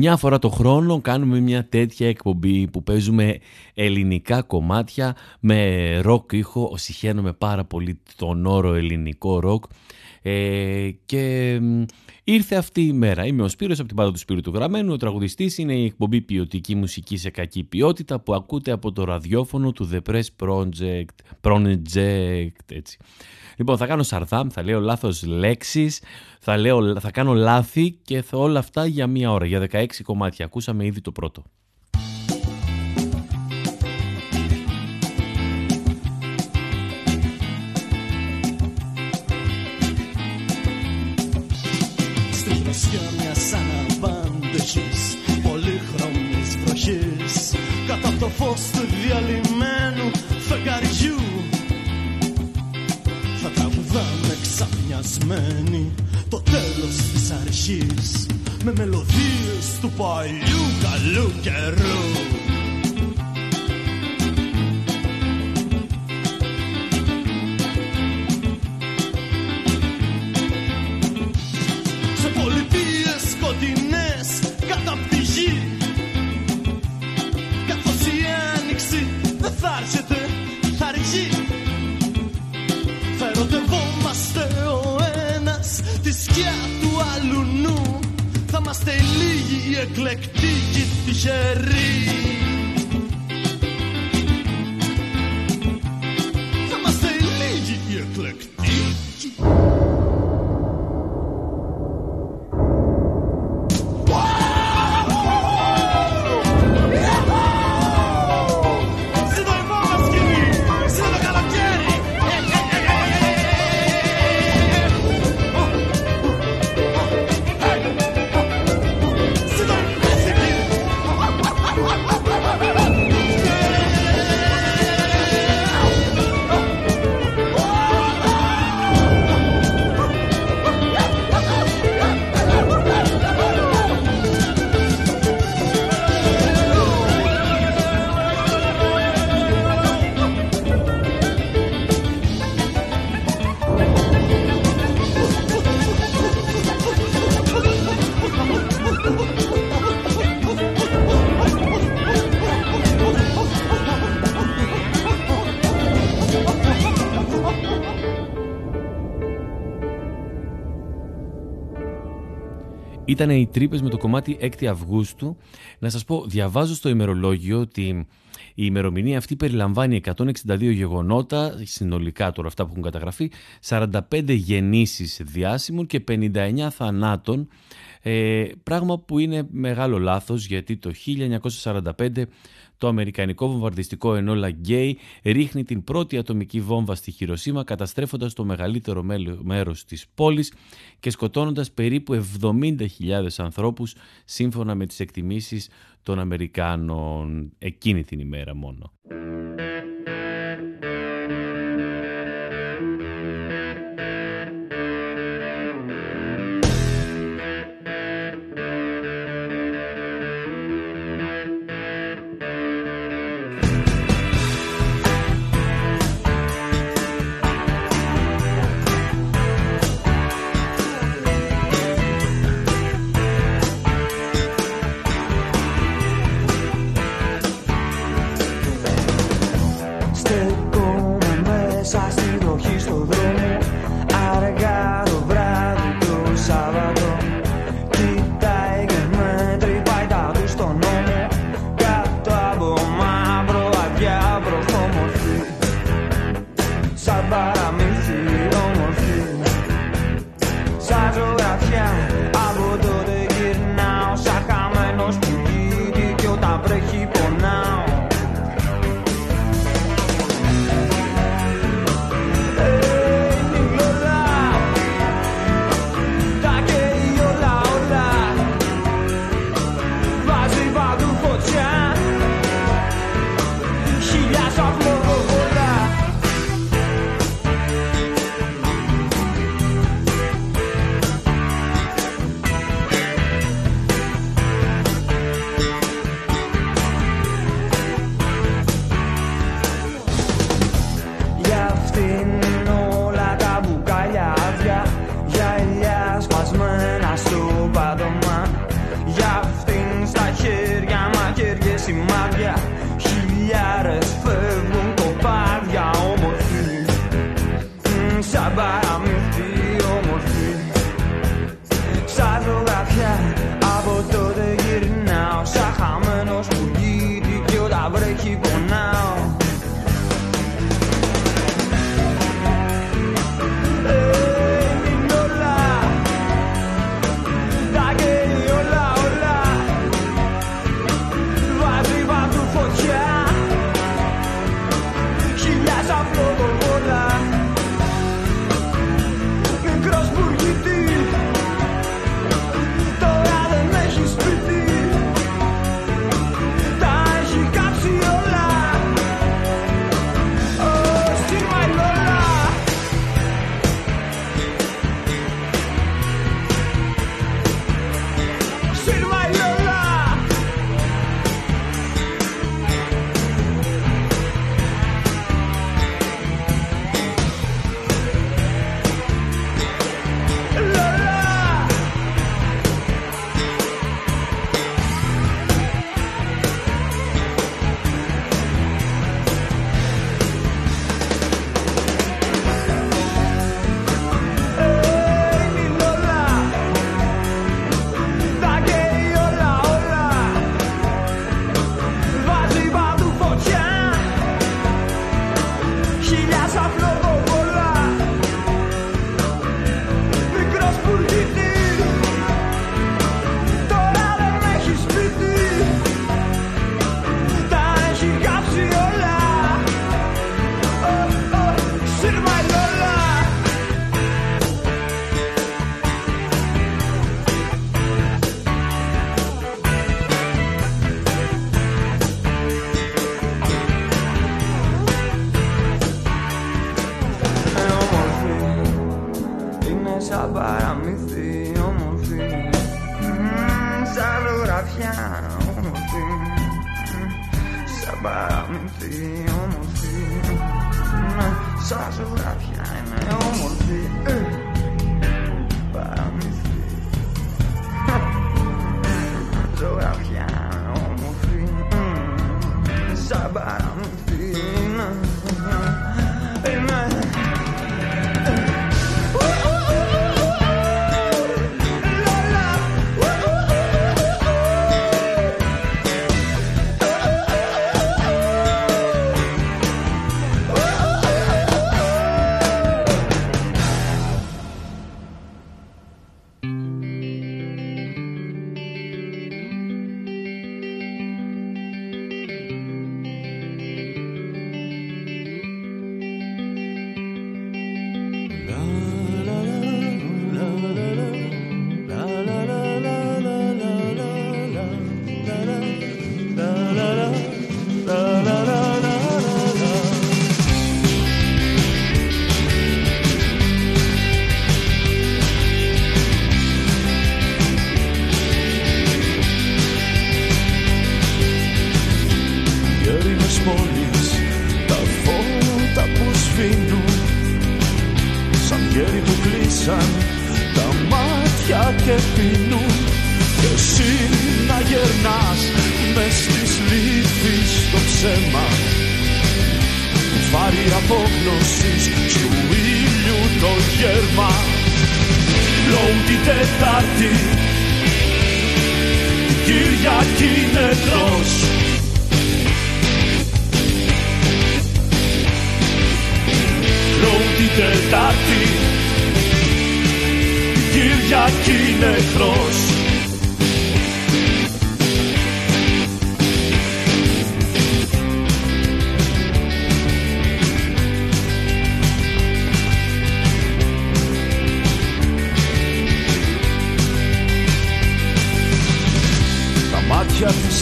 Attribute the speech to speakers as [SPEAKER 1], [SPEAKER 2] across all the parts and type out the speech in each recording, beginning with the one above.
[SPEAKER 1] Μια φορά το χρόνο κάνουμε μια τέτοια εκπομπή που παίζουμε ελληνικά κομμάτια με ροκ ήχο, συχαίνομαι πάρα πολύ τον όρο ελληνικό ροκ ε, και ήρθε αυτή η μέρα. Είμαι ο Σπύρος από την πάντα του Σπύρου του Γραμμένου, ο τραγουδιστής είναι η εκπομπή ποιοτική μουσική σε κακή ποιότητα που ακούτε από το ραδιόφωνο του The Press Project, Project έτσι. Λοιπόν, θα κάνω σαρδάμ, θα λέω λάθος λέξεις, θα, λέω, θα κάνω λάθη και θα όλα αυτά για μία ώρα, για 16 κομμάτια. Ακούσαμε ήδη το πρώτο.
[SPEAKER 2] Στην δροσιά μιας αναβάντεχης πολύχρωμης βροχής κατά το φως ξαφνιασμένοι το τέλος της αρχής με μελωδίες του παλιού καλού καιρού λίγοι οι εκλεκτοί και οι τυχεροί
[SPEAKER 3] Ήταν οι Τρύπες με το κομμάτι 6 Αυγούστου. Να σας πω, διαβάζω στο ημερολόγιο ότι η ημερομηνία αυτή περιλαμβάνει 162 γεγονότα, συνολικά τώρα αυτά που έχουν καταγραφεί, 45 γεννήσεις διάσημων και 59 θανάτων, ε, πράγμα που είναι μεγάλο λάθος γιατί το 1945 το αμερικανικό βομβαρδιστικό Enola Gay ρίχνει την πρώτη ατομική βόμβα στη Χιροσίμα καταστρέφοντας το μεγαλύτερο μέρος της πόλης και σκοτώνοντας περίπου 70.000 ανθρώπους σύμφωνα με τις εκτιμήσεις των Αμερικάνων εκείνη την ημέρα μόνο.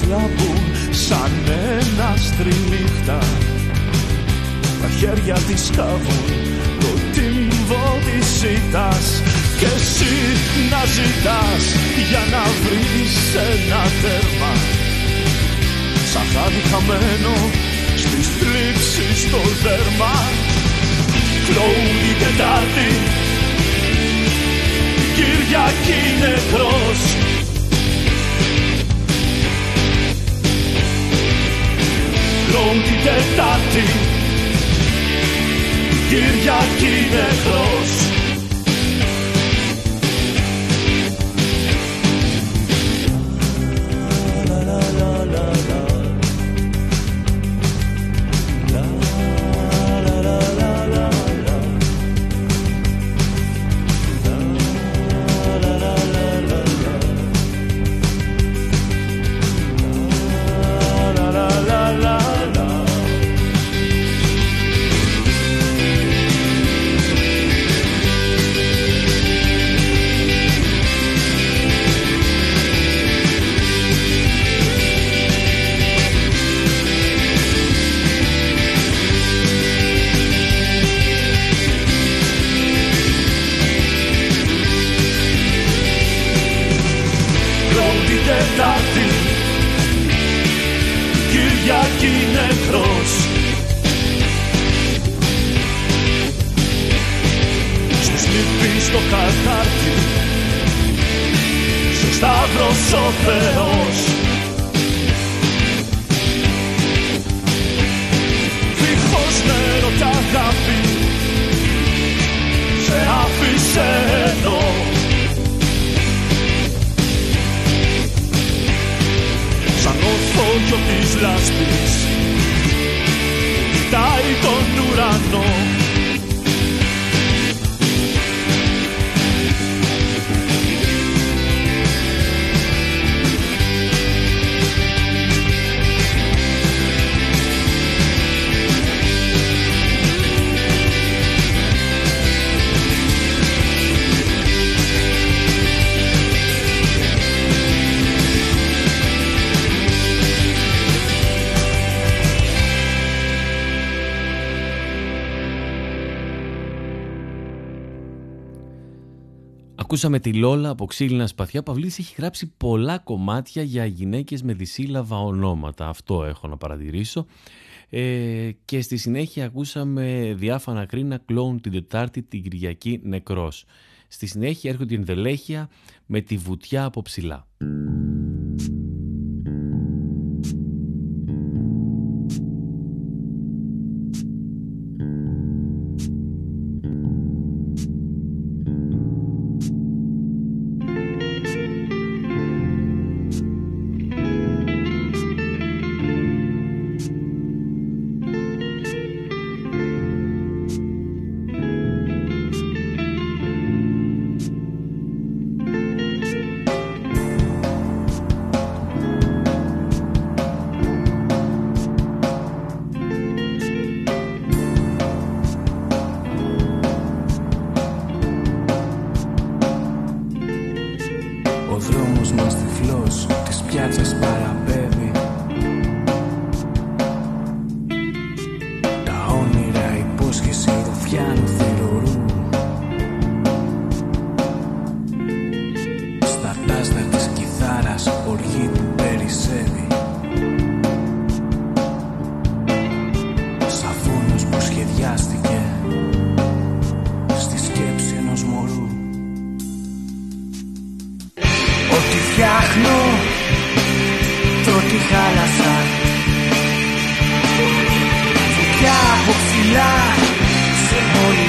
[SPEAKER 2] Λάμπουν σαν ένα στριμίχτα Τα χέρια της κάβουν το τύμβο της ήττας και εσύ να ζητάς για να βρεις ένα τέρμα. Σαν χάδι χαμένο στις θλίψεις στο δέρμα. Κλόουν Τετάρτη Κυριακή νεκρός Λόγω την Τετάρτη Κυριακή νεκρός
[SPEAKER 4] Ακούσαμε τη Λόλα από ξύλινα σπαθιά. Ο Παυλής έχει γράψει πολλά κομμάτια για γυναίκες με δυσύλλαβα ονόματα. Αυτό έχω να παρατηρήσω. Ε, και στη συνέχεια ακούσαμε διάφανα κρίνα κλόουν την Τετάρτη την Κυριακή νεκρός. Στη συνέχεια έρχονται η ενδελέχεια με τη βουτιά από ψηλά.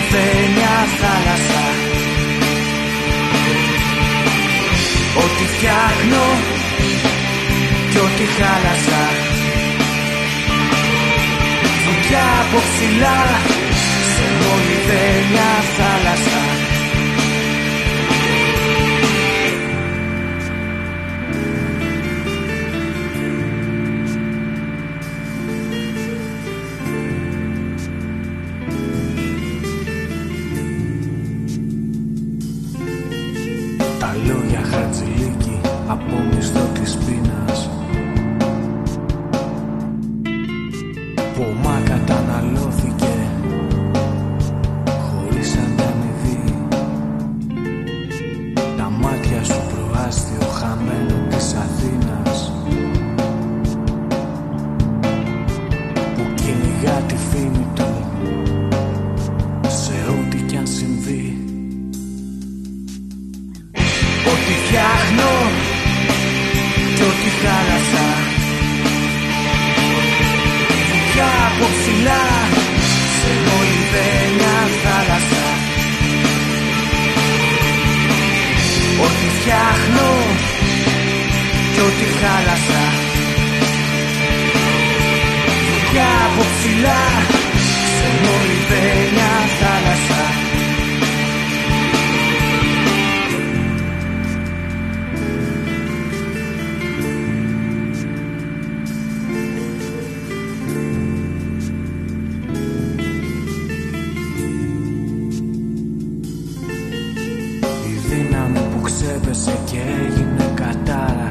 [SPEAKER 5] παθαίνια θάλασσα. Ό,τι φτιάχνω και ό,τι χάλασα. Φωτιά από ψηλά σε όλη μια θάλασσα.
[SPEAKER 6] Και έγινε κατάρα.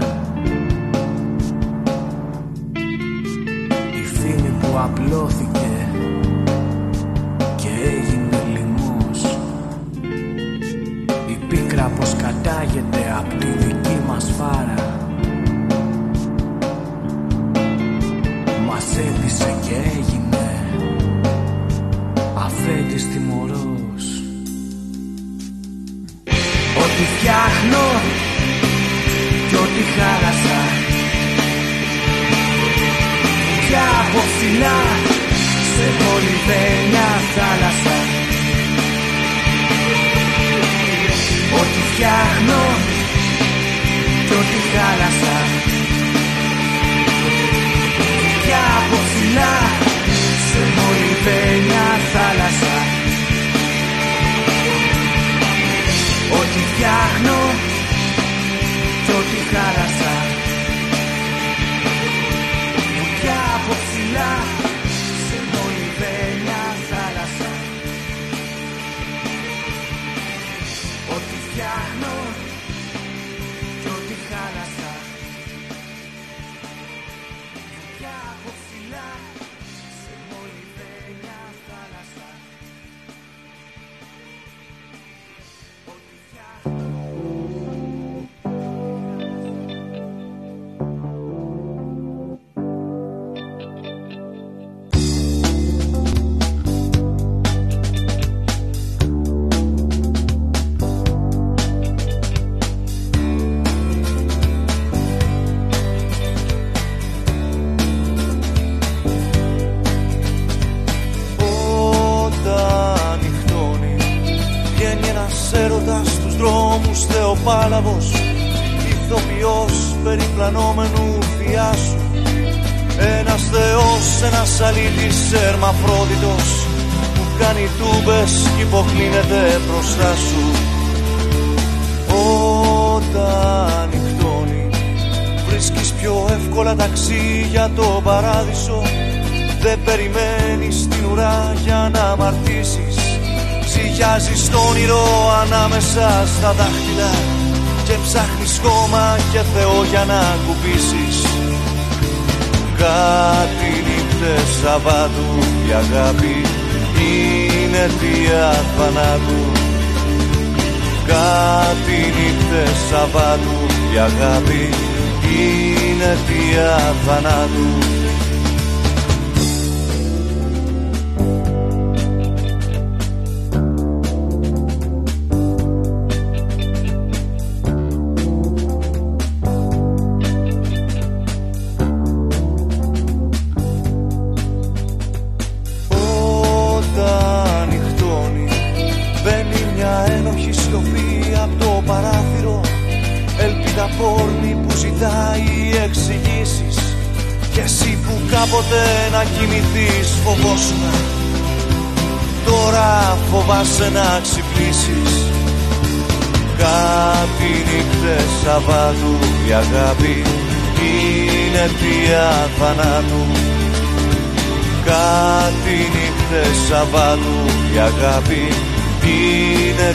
[SPEAKER 6] Η φήμη που απλώθηκε Και έγινε λοιμός. Η πίκρα πως κατάγεται απ' ψηλά σε πολυβένια θάλασσα. Ό,τι φτιάχνω κι ό,τι χάλασα Κι από ψηλά σε πολυβένια θάλασσα. Ό,τι φτιάχνω κι ό,τι χάλασα Ένα σου. Ένας θεός, ένας αλήτης ερμαφρόδιτος Που κάνει τούμπες και υποκλίνεται μπροστά σου. Όταν νυχτώνει βρίσκεις πιο εύκολα ταξί για το παράδεισο. Δεν περιμένεις την ουρά για να αμαρτήσεις Ψυχιάζεις το όνειρο ανάμεσα στα δάχτυλα και ψάχνεις χώμα και Θεό για να κουμπίσεις Κάτι νύχτες Σαββάτου η αγάπη είναι αιτία θανάτου Κάτι νύχτες Σαββάτου η αγάπη είναι αιτία θανάτου θανάτου Κάτι νύχτες Σαββάτου η αγάπη είναι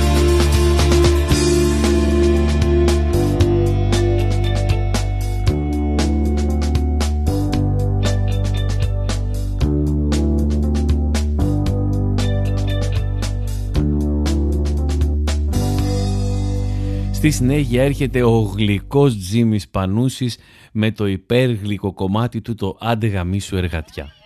[SPEAKER 4] Στη συνέχεια έρχεται ο γλυκός Τζίμις Πανούσης με το υπέργλυκο κομμάτι του το «Άντε γαμίσου εργατιά».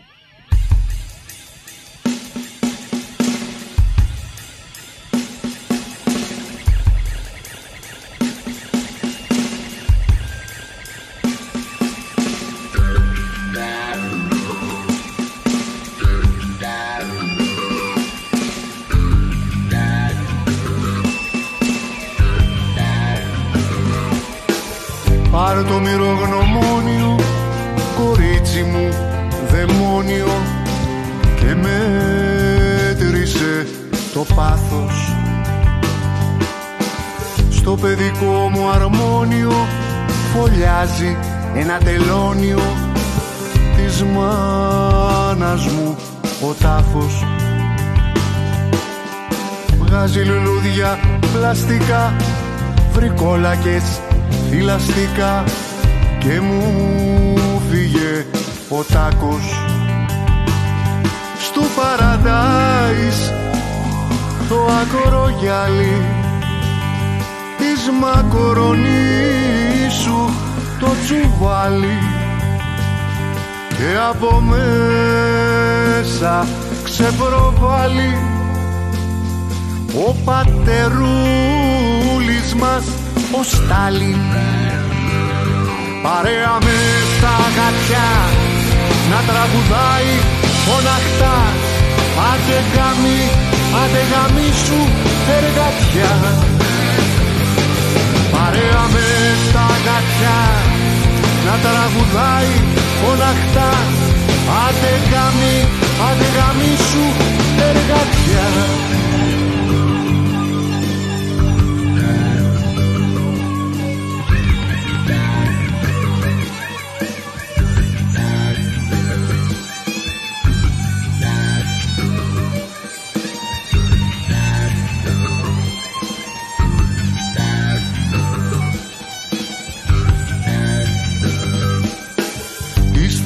[SPEAKER 7] Και μου φύγε ο τάκος Στου παραντάις το ακρογιάλι της μακορονής σου το τσουβάλι. Και από μέσα ξεπροβάλλει ο πατερούλης μας ο Στάλιν παρέα με στα γατιά. Να τραγουδάει φωναχτά. Άντε γάμι, άντε γάμι σου εργατιά παρέα με στα γατιά. Να τραγουδάει φωναχτά. Άντε γάμι, άντε γάμι σου εργατιά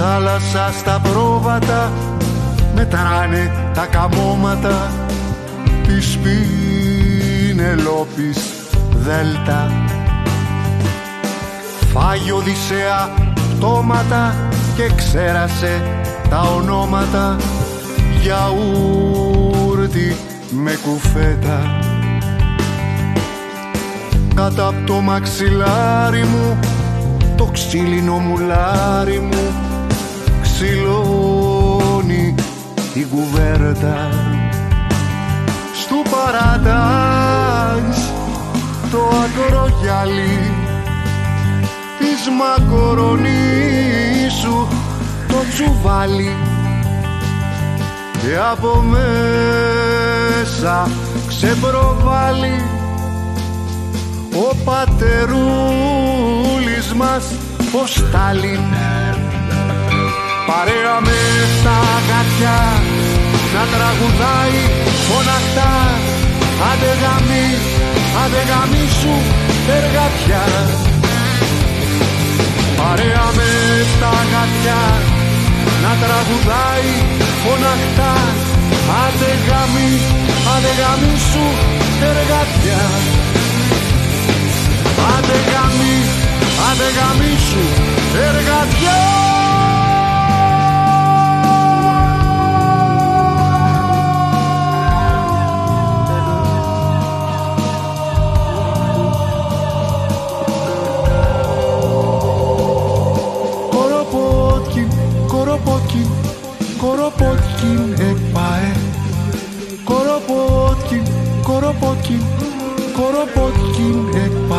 [SPEAKER 7] θάλασσα στα πρόβατα μετράνε τα καμώματα. Της Πινελόπης Δέλτα. Φάγει Οδυσσέα πτώματα και ξέρασε τα ονόματα. Γιαούρτι με κουφέτα. Κάτω από το μαξιλάρι μου το ξύλινο μουλάρι μου ξυλώνει την κουβέρτα Στου παραντάις το ακρογιαλί της μακορονής
[SPEAKER 8] πάλι και από μέσα ξεπροβάλλει ο πατερούλης μας ο Στάλιν παρέα με τα γατιά να τραγουδάει φωναχτά. Άντε γαμί, άντε γαμί σου εργατιά παρέα με τα γατιά να τραγουδάει φωναχτά. Άντε γαμί, άντε γαμί σου εργατιά άντε γαμί, άντε γαμί σου εργατιά Koropotkin ekpae Koropotkin, koropotkin Koropotkin ekpae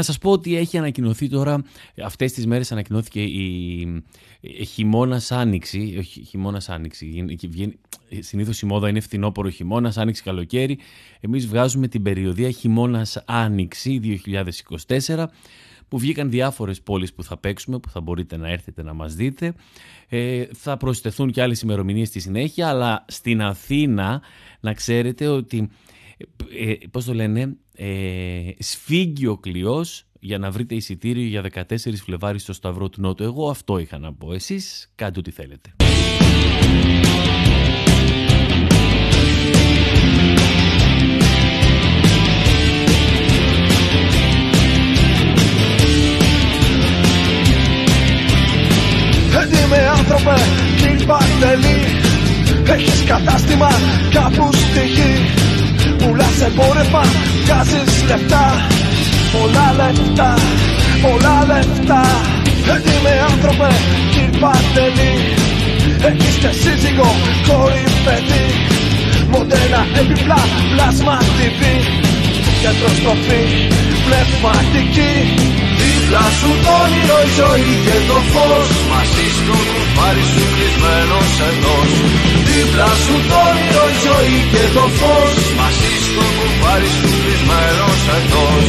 [SPEAKER 4] Να σας πω ότι έχει ανακοινωθεί τώρα, αυτές τις μέρες ανακοινώθηκε η, η χειμώνας άνοιξη, όχι χειμώνας άνοιξη, συνήθως η μόδα είναι φθινόπωρο χειμώνας, άνοιξη καλοκαίρι. Εμείς βγάζουμε την περιοδία χειμώνας άνοιξη 2024 που βγήκαν διάφορες πόλεις που θα παίξουμε, που θα μπορείτε να έρθετε να μας δείτε. Ε, θα προσθεθούν και άλλες ημερομηνίες στη συνέχεια, αλλά στην Αθήνα να ξέρετε ότι, ε, πώς το λένε, ε, σφίγγει ο κλειός για να βρείτε εισιτήριο για 14 Φλεβάρι στο Σταυρό του Νότου. Εγώ αυτό είχα να πω. Εσείς κάντε ό,τι θέλετε.
[SPEAKER 9] με άνθρωπε, κύριε Παντελή Έχεις κατάστημα κάπου στη γη Πουλάς εμπόρευμα, βγάζεις λεφτά. Πολλά λεφτά, πολλά λεφτά. Με άνθρωπε, κύριε Παντελή. Έχεις και σύζυγο, κόρη, παιδί. Μοντέλα, επιπλά, πλάσμα TV Κέντρο στροφή, πνευματική Δίπλα σου το όνειρο η ζωή και το φως. Μαζί στο κουφάρι σου κλεισμένος εντός. Δίπλα σου το όνειρο η ζωή και το φως. Μαζί στο κουφάρι σου κλεισμένος εντός.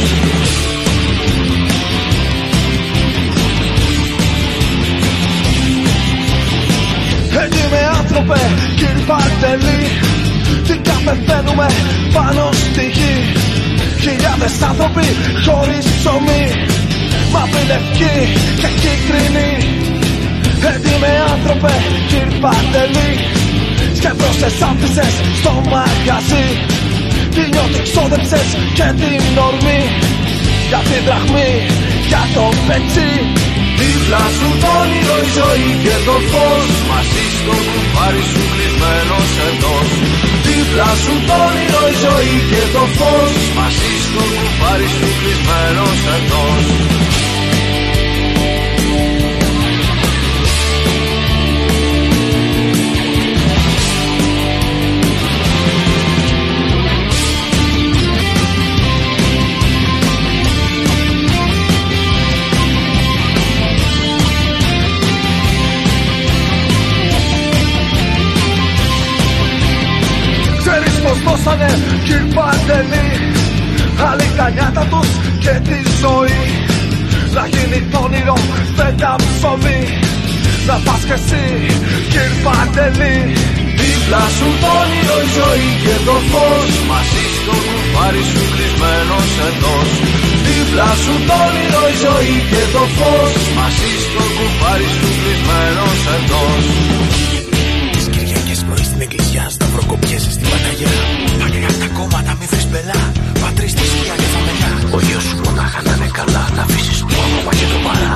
[SPEAKER 9] Έτσι με άνθρωπε κύριε Παρτελή Τι καπεθαίνουμε πάνω στη γη. Χιλιάδες άνθρωποι χωρίς ψωμί Μαύρη λευκή και κίτρινη Έτοιμε άνθρωπε κύριε Παντελή. Σκεφτώσες άφησες στο μαγαζί. Τι νιώθει ξόδεψες και την ορμή. Για την δραχμή, για το πετσί. Δίπλα σου το όνειρο η ζωή και το φως. Μαζί στο κουφάρι σου κλεισμένος εντός. Δίπλα σου το όνειρο η ζωή και το φως. Μαζί στο κουφάρι σου κλεισμένος εντός δώσανε κυρ Παντελή Άλλοι τα νιάτα τους και τη ζωή. Να γίνει το όνειρο φέτα ψωμί. Να πας κι εσύ κυρ Παντελή Δίπλα σου το όνειρο η ζωή και το φως. Μαζί στο κουφάρι σου κλεισμένος εντός. Δίπλα σου το όνειρο η ζωή και το φως. Μαζί στο κουφάρι σου κλεισμένος εντός.
[SPEAKER 10] Πρωί στην εκκλησιά, σταυροκοπιέσαι στην Παναγιά. Μακριά τα κόμματα, μη βρει μπελά. Πατρίς στη σκιά και φαμελιά. Ο γιος σου μονάχα να είναι καλά, να αφήσεις το όνομα και το παρά.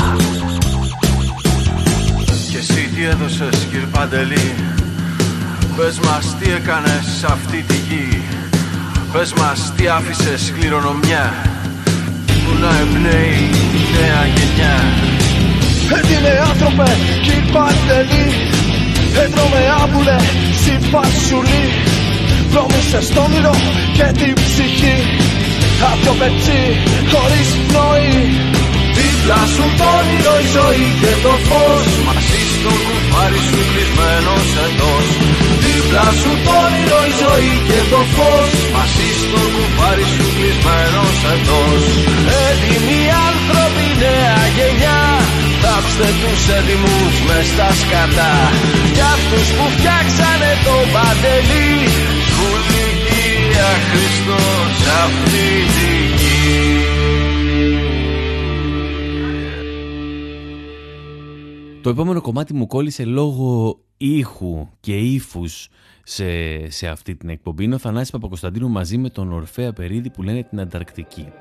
[SPEAKER 9] Και εσύ τι έδωσες, κύριε Παντελή; Πες μας τι έκανες σε αυτή τη γη. Πες μας τι άφησε κληρονομιά. Που να εμπνέει νέα γενιά. Έτοιμε άνθρωπε, κύριε Παντελή. Έτρωμε άμπουλε, συμπασουλή Βρώμησε στο όνειρο και την ψυχή. Άπιο πετσί, χωρίς πνοή. Δίπλα σου το όνειρο η ζωή και το φως. Μαζί στο κουφάρι σου κλεισμένος εντός. Δίπλα σου το όνειρο η ζωή και το φως. Μαζί στο κουφάρι σου κλεισμένος εντός. Έτοιμοι άνθρωποι νέα γενιά. Θάψτε τους έτοιμους μες στα σκατά. Για αυτούς που φτιάξανε το παντελή Σκουλικία Χριστός αυτή τη γη
[SPEAKER 4] Το επόμενο κομμάτι μου κόλλησε λόγω ήχου και ύφους σε, σε αυτή την εκπομπή. Είναι ο Θανάσης Παπακοσταντίνου μαζί με τον Ορφέα Περίδη που λένε την Ανταρκτική.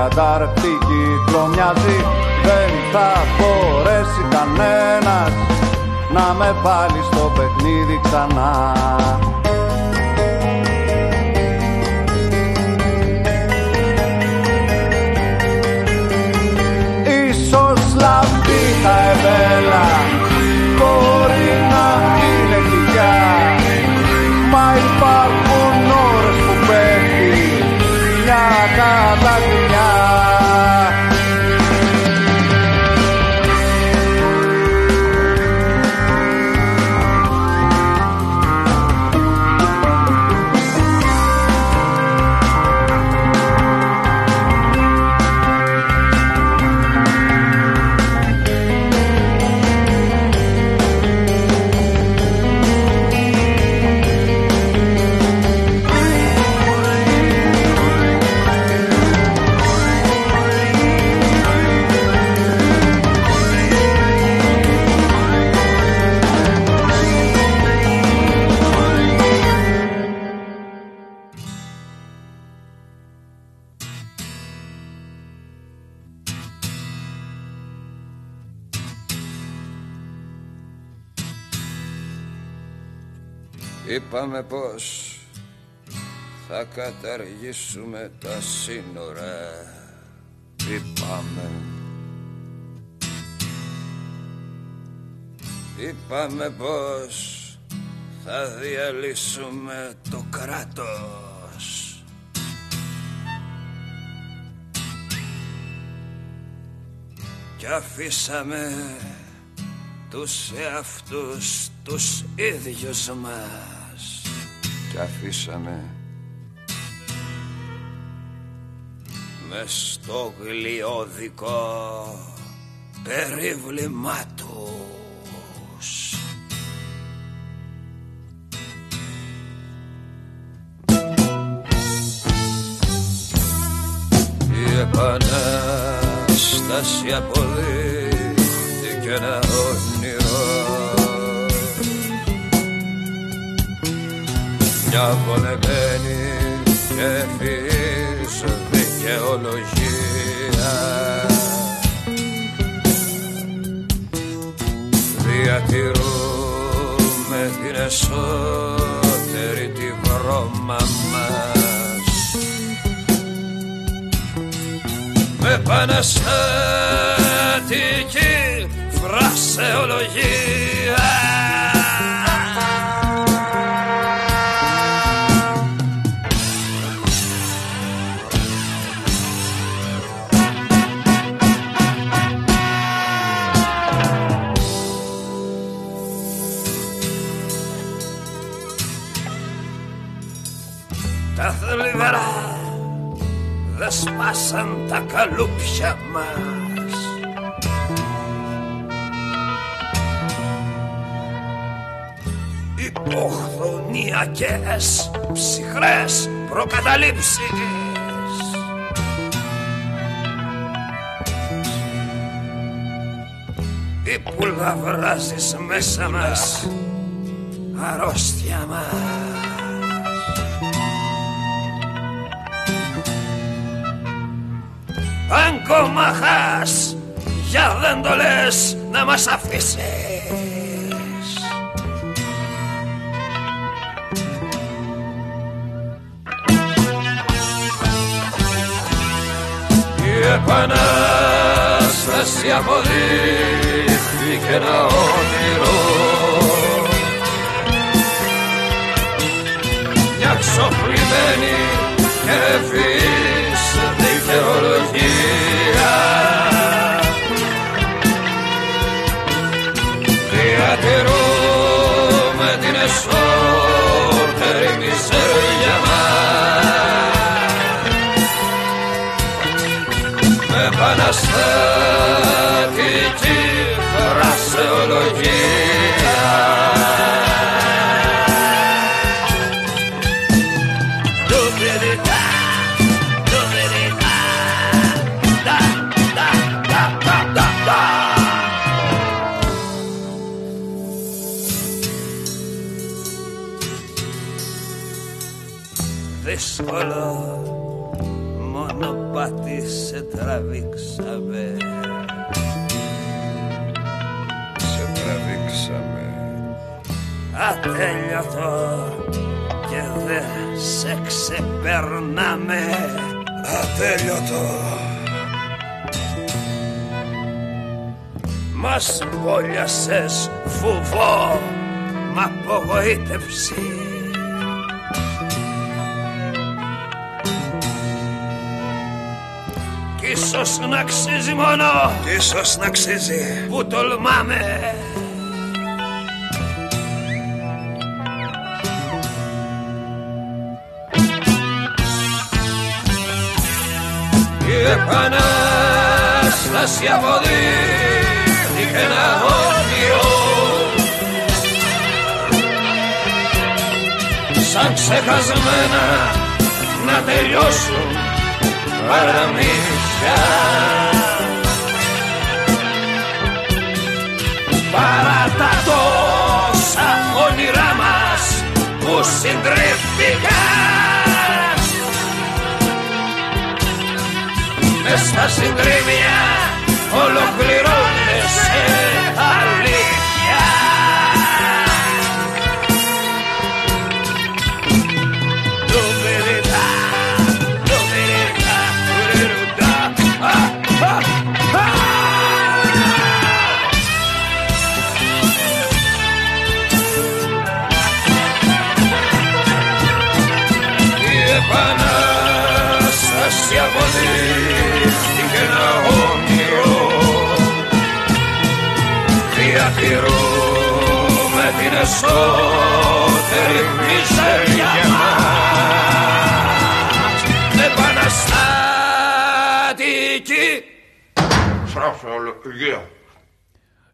[SPEAKER 1] Βλέπει η Ανταρκτική
[SPEAKER 7] τρομιάζει Δεν θα μπορέσει κανένας Να με βάλει στο παιχνίδι ξανά. Ίσως λαμπή θα επέλα Μπορεί να είναι γλυκιά Μα υπάρχουν ώρες που πέφτει Μια καταγρινιά
[SPEAKER 11] Είπαμε πως θα καταργήσουμε τα σύνορα. Είπαμε. Είπαμε πως θα διαλύσουμε το κράτος. Κι αφήσαμε τους εαυτούς τους ίδιους μας Κι αφήσαμε με στο γλιώδικο περίβλημά τους. Η επανάσταση αποδείχθηκε ένα Μια βολεμένη και ευθύς δικαιολογία. Διατηρούμε την εσωτερή τη βρώμα μας. Με επαναστατική φρασεολογία δεν σπάσαν τα καλούπια μας. Υποχθονιακές ψυχρές προκαταλήψεις. Ή που λαβράζεις μέσα μας αρρώστια μας Παγκομαχάς Για δεν το λες να μας αφήσεις. Η Επανάσταση αποδείχθηκε ένα όνειρο. Μια ξοπλημένη και ατέλειωτο και δε σε ξεπερνάμε.
[SPEAKER 12] Ατέλειωτο.
[SPEAKER 11] Μας βόλιασες φουβό μ' απογοήτευση. Κι ίσως να αξίζει μόνο
[SPEAKER 12] Ίσως να αξίζει.
[SPEAKER 11] που τολμάμε Επανάσταση αποδείχθηκε ένα όνειρο σαν ξεχασμένα να τελειώσουν παραμύθια. Παρά τα τόσα όνειρά μας που συντρίφθηκαν στα συντρίμια ολοκληρώνεσαι αλήθεια Διατηρούμε την εσωτερή μιζέρια μας. Επαναστατική.
[SPEAKER 12] Φρασεολογία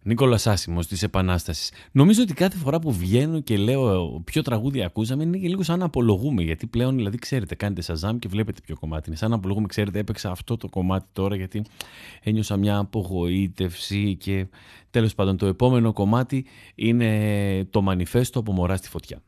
[SPEAKER 4] Νίκολας Άσιμος της Επανάστασης. Νομίζω ότι κάθε φορά που βγαίνω και λέω ποιο τραγούδι ακούσαμε είναι και λίγο σαν να απολογούμε. Γιατί πλέον, δηλαδή, ξέρετε, κάνετε σαζάμ και βλέπετε ποιο κομμάτι είναι. Σαν να απολογούμε, ξέρετε, έπαιξα αυτό το κομμάτι τώρα γιατί ένιωσα μια απογοήτευση. Και τέλος πάντων, το επόμενο κομμάτι είναι το μανιφέστο από μωρά στη φωτιά.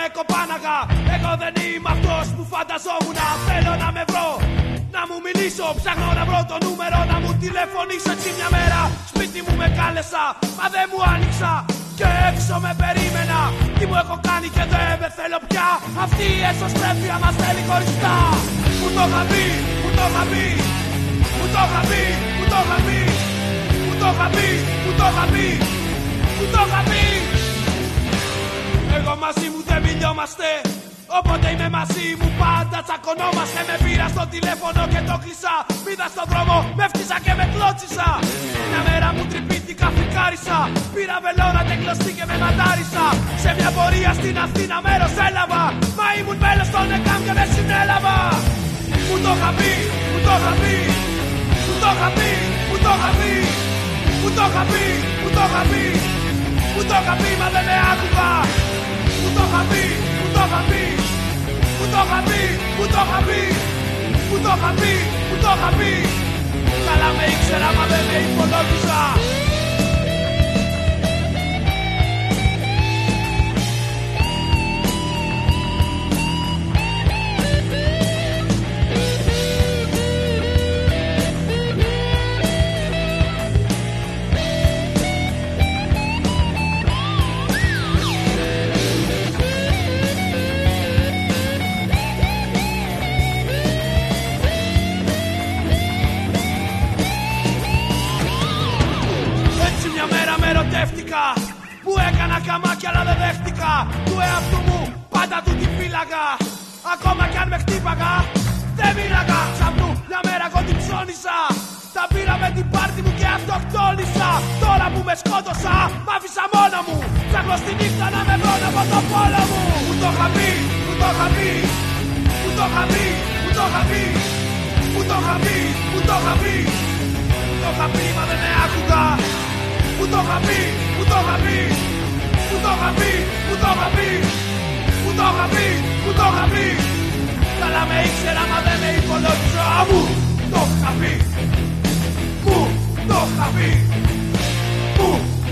[SPEAKER 13] Με κοπάναγα. Εγώ δεν είμαι αυτός που φανταζόμουν. Θέλω να με βρω να μου μιλήσω. Ψάχνω να βρω το νούμερο να μου τηλεφωνήσω Έτσι μια μέρα. Σπίτι μου με κάλεσα Μα δεν μου άνοιξα. Και έξω με περίμενα. Τι μου έχω κάνει και δεν με θέλω πια. Αυτή η εσωστρέφεια μας θέλει χωριστά. Μου το είχα πει, μου το είχα πει. Μου το είχα πει, μου το είχα πει. Μου το είχα πει, μου το είχα πει. Μου το είχα πει. εγώ μαζί μου δεν μιλιόμαστε. Όποτε είμαι μαζί μου πάντα τσακωνόμαστε. Με πήρα στο τηλέφωνο και το κλείσα. Πήδα στον δρόμο, με φτύσα και με κλώτσισα. Μια μέρα μου τρυπήθηκα, φρικάρισα. Πήρα βελόνα, τεκλωστή και με ματάρισα Σε μια πορεία στην Αθήνα μέρος έλαβα. Μα ήμουν μέλος των ΕΚΑΜ και δεν συνέλαβα. Μου το είχα πει, μου το είχα πει. Μου το είχα πει, μου το είχα πει. Μου το είχα πει, μου το είχα πει. Μου το είχα πει μα δεν με άκουγα. Μου το είχα πει, μου το είχα πει Μου το είχα πει, μου το είχα πει Μου το είχα πει, μου το είχα πει. Καλά με ήξερα μα δεν με υπολόγιζα ερωτεύτηκα Που έκανα καμάκια αλλά δεν δέχτηκα. Του εαυτού μου πάντα του τη φύλαγα Ακόμα κι αν με χτύπαγα Δεν μίλαγα Ξαπνού μια μέρα εγώ την ψώνισα. Τα πήρα με την πάρτη μου και αυτοκτόνησα. Τώρα που με σκότωσα μ' άφησα μόνο μου. Ψάχνω στη νύχτα να με βρω από το πόλο μου. Μου το είχα πει, μου το είχα πει. Μου το είχα πει, μου το είχα πει. Μου το είχα πει, μου το είχα πει. Μου το είχα πει μα δεν με άκουγα. Μου το είχα πει, μου το είχα πει, που το είχα πει, που το είχα πει, που το είχα πει, που το είχα πει. Καλά με ήξερα μα δεν με υπολόγιζα, μου το είχα πει, που το είχα πει, που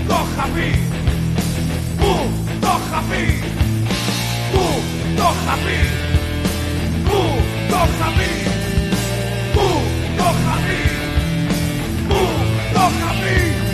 [SPEAKER 13] το είχα πει, που το είχα πει, που το είχα πει, που το είχα πει, που το είχα πει, που το είχα πει.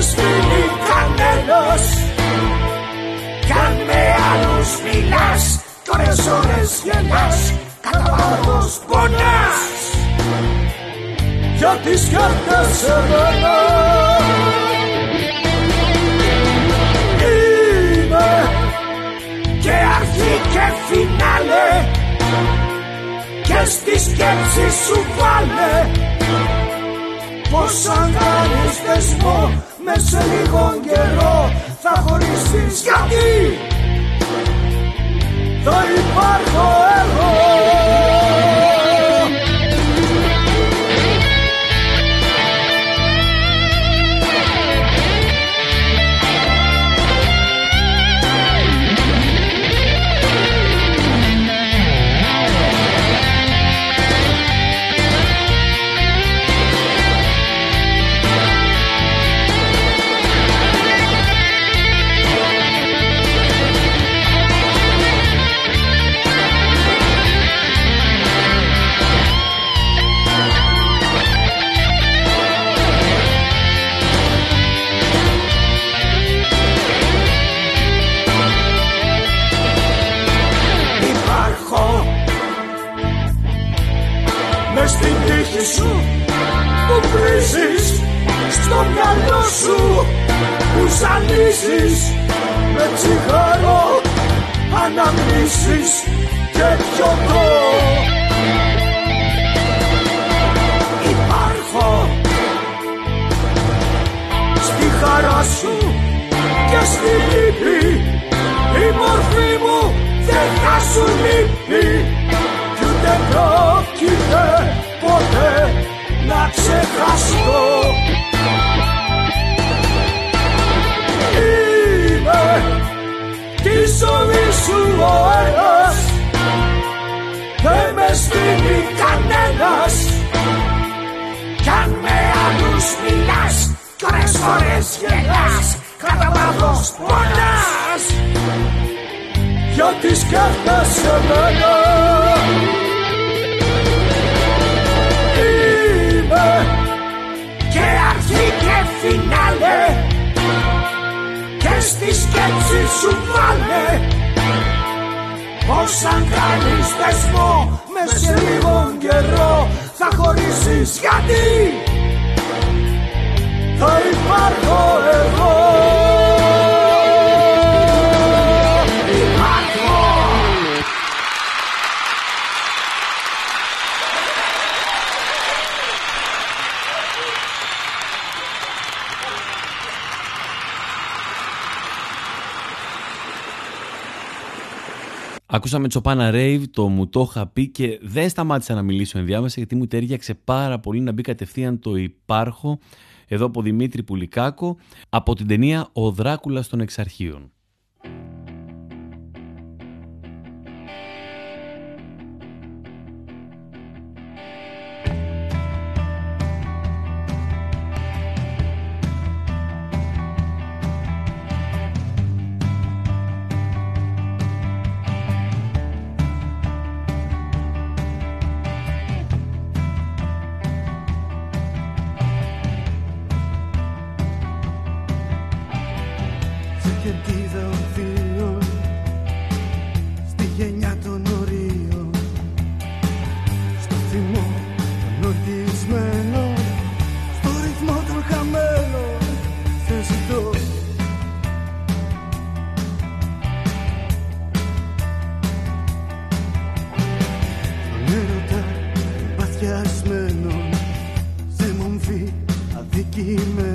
[SPEAKER 14] Δεν με σβήνει κανένας Κι αν με άλλους μιλάς Κι ώρες ώρες γελάς Κατά βάθος πονάς. Για τις κάρτες σε μένα και αρχή και φινάλε. Και στη σκέψη σου βάλε. Πως αν κάνεις δεσμό με σε λίγο καιρό θα χωρίσεις γιατί θα υπάρχω εγώ στην τύχη σου που βρίζεις στο μυαλό σου που ζαλίζεις με τσιγάρο αναμνήσεις και πιωτό Υπάρχω στη χαρά σου και στη λύπη. Η μορφή μου δεν θα σου λείπει. Κι ούτε πρόκειται ποτέ να ξεχαστώ. Είμαι τη ζωή σου ο ένας. Δεν με στείλει κανένας. Κι αν με άλλους μιλάς κι ώρες ώρες γελάς. Κατά βάθος πονάς. Για τις κάρτες φινάλε. Και στη σκέψη σου βάλε πως αν κάνεις δεσμό μες σε λίγο καιρό. Θα χωρίσεις γιατί. Θα υπάρχω εγώ
[SPEAKER 4] Ακούσαμε Τσοπάνα Ρέιβ, το μου το είχα πει και δεν σταμάτησα να μιλήσω ενδιάμεσα γιατί μου τέριαξε πάρα πολύ να μπει κατευθείαν το υπάρχω εδώ από Δημήτρη Πουλικάκο από την ταινία «Ο Δράκουλας των Εξαρχείων».
[SPEAKER 1] Σε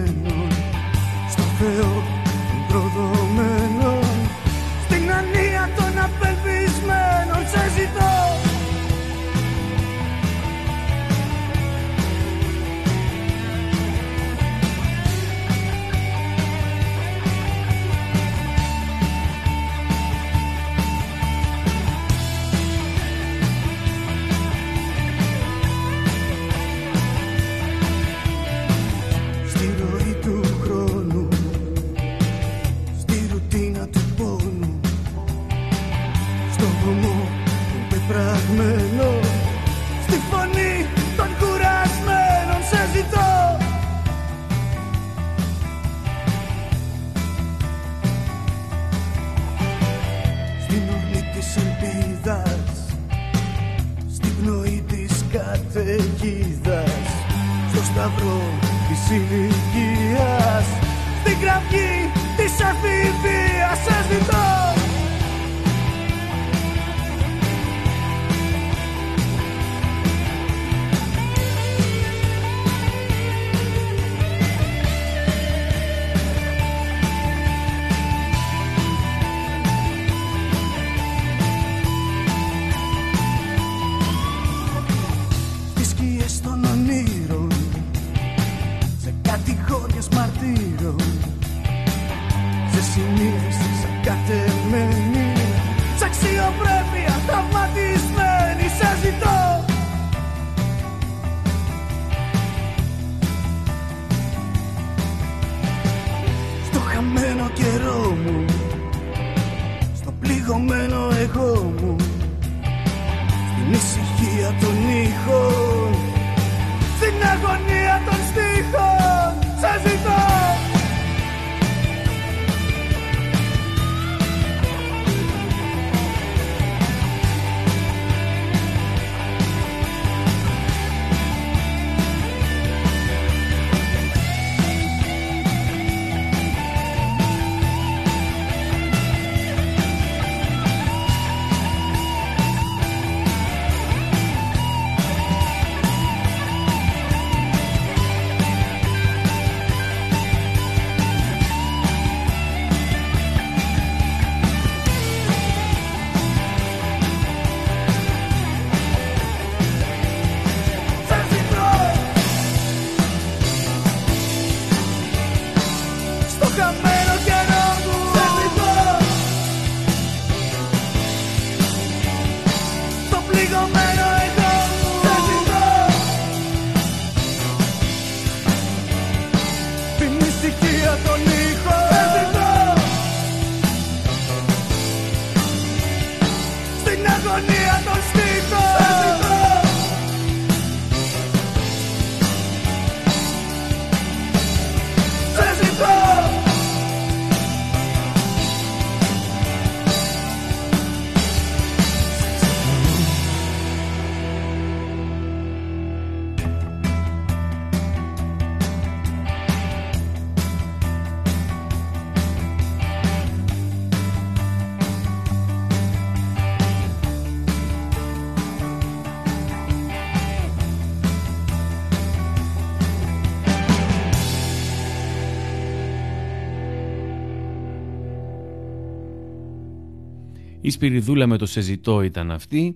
[SPEAKER 4] Σπυριδούλα με το Σεζητό ήταν αυτή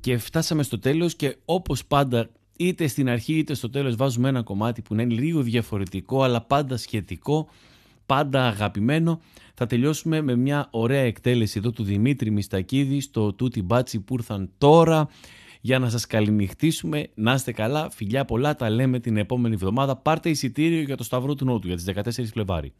[SPEAKER 4] και φτάσαμε στο τέλος και όπως πάντα είτε στην αρχή είτε στο τέλος βάζουμε ένα κομμάτι που να είναι λίγο διαφορετικό αλλά πάντα σχετικό, πάντα αγαπημένο. Θα τελειώσουμε με μια ωραία εκτέλεση εδώ του Δημήτρη Μιστακίδη στο «Τούτι μπάτσι που ήρθαν τώρα» για να σας καληνυχτήσουμε. Να είστε καλά, φιλιά πολλά, τα λέμε την επόμενη εβδομάδα. Πάρτε εισιτήριο για το Σταυρό του Νότου για τις 14 Φλεβάρι.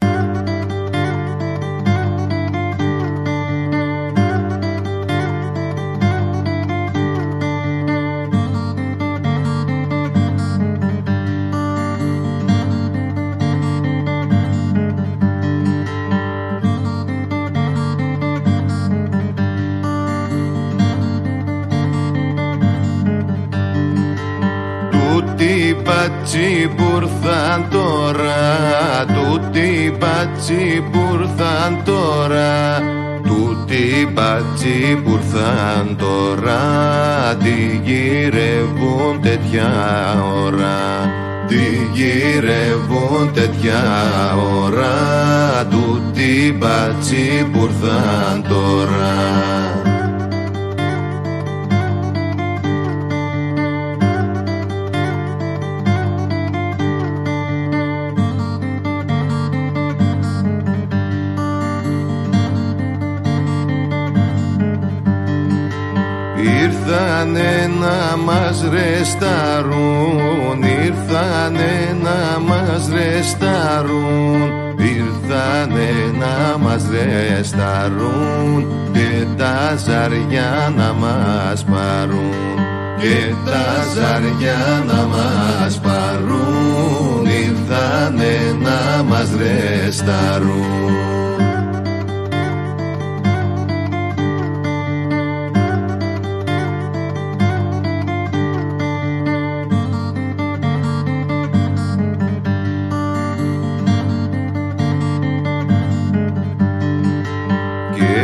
[SPEAKER 6] Ήρθαν τώρα Τούτη μπατσι που ήρθαν τώρα Τούτη μπατσι που ήρθαν τώρα Τι γυρεύουν τέτοια ώρα Τι γυρεύουν τέτοια ώρα Τούτη μπατσι που ήρθαν τώρα Ήρθανε να μας ρεσταρούν Ήρθανε να μας ρεσταρούν Ήρθανε να μας ρεσταρούν Και τα ζαριά να μας πάρουν Και τα ζαριά να μας πάρουν Ήρθανε να μας ρεσταρούν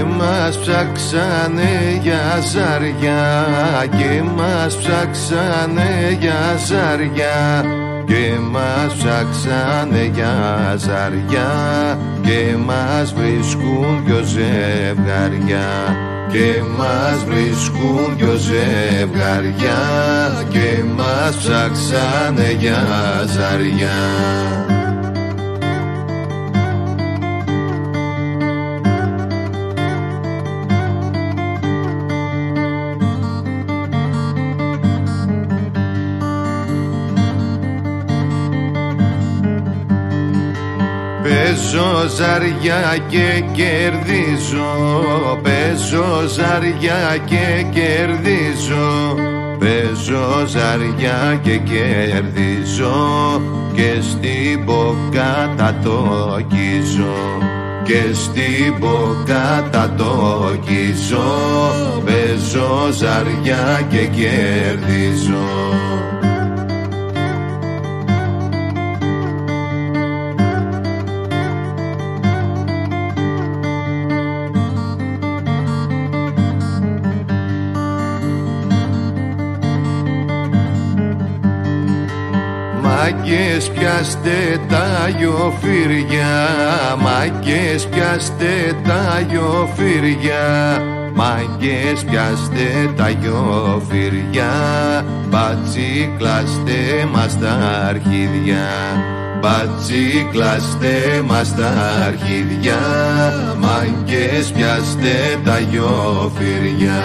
[SPEAKER 6] μας ψάξανε για ζαριά και μας ψάξανε για ζαριά και μας ψάξανε για ζαριά και μας βρίσκουν δυο ζευγαριά και μας βρίσκουν δυο ζευγαριά και μας ψάξανε για ζαριά Παίζω ζαριά και κερδίζω Παίζω ζαριά και κερδίζω Παίζω ζαριά και κερδίζω Και στην ποκάτα το κίζω και στην ποκάτα το κίζω Παίζω ζαριά και κερδίζω Μάγκες πιάστε τα γιοφύρια. Μάγκες πιάστε τα γιοφύρια. Μάγκες πιάστε τα γιοφύρια. Μπατσίκλαστε μας τα αρχίδια. Μπατσίκλαστε μας τα αρχίδια. Μάγκες πιάστε τα γιοφύρια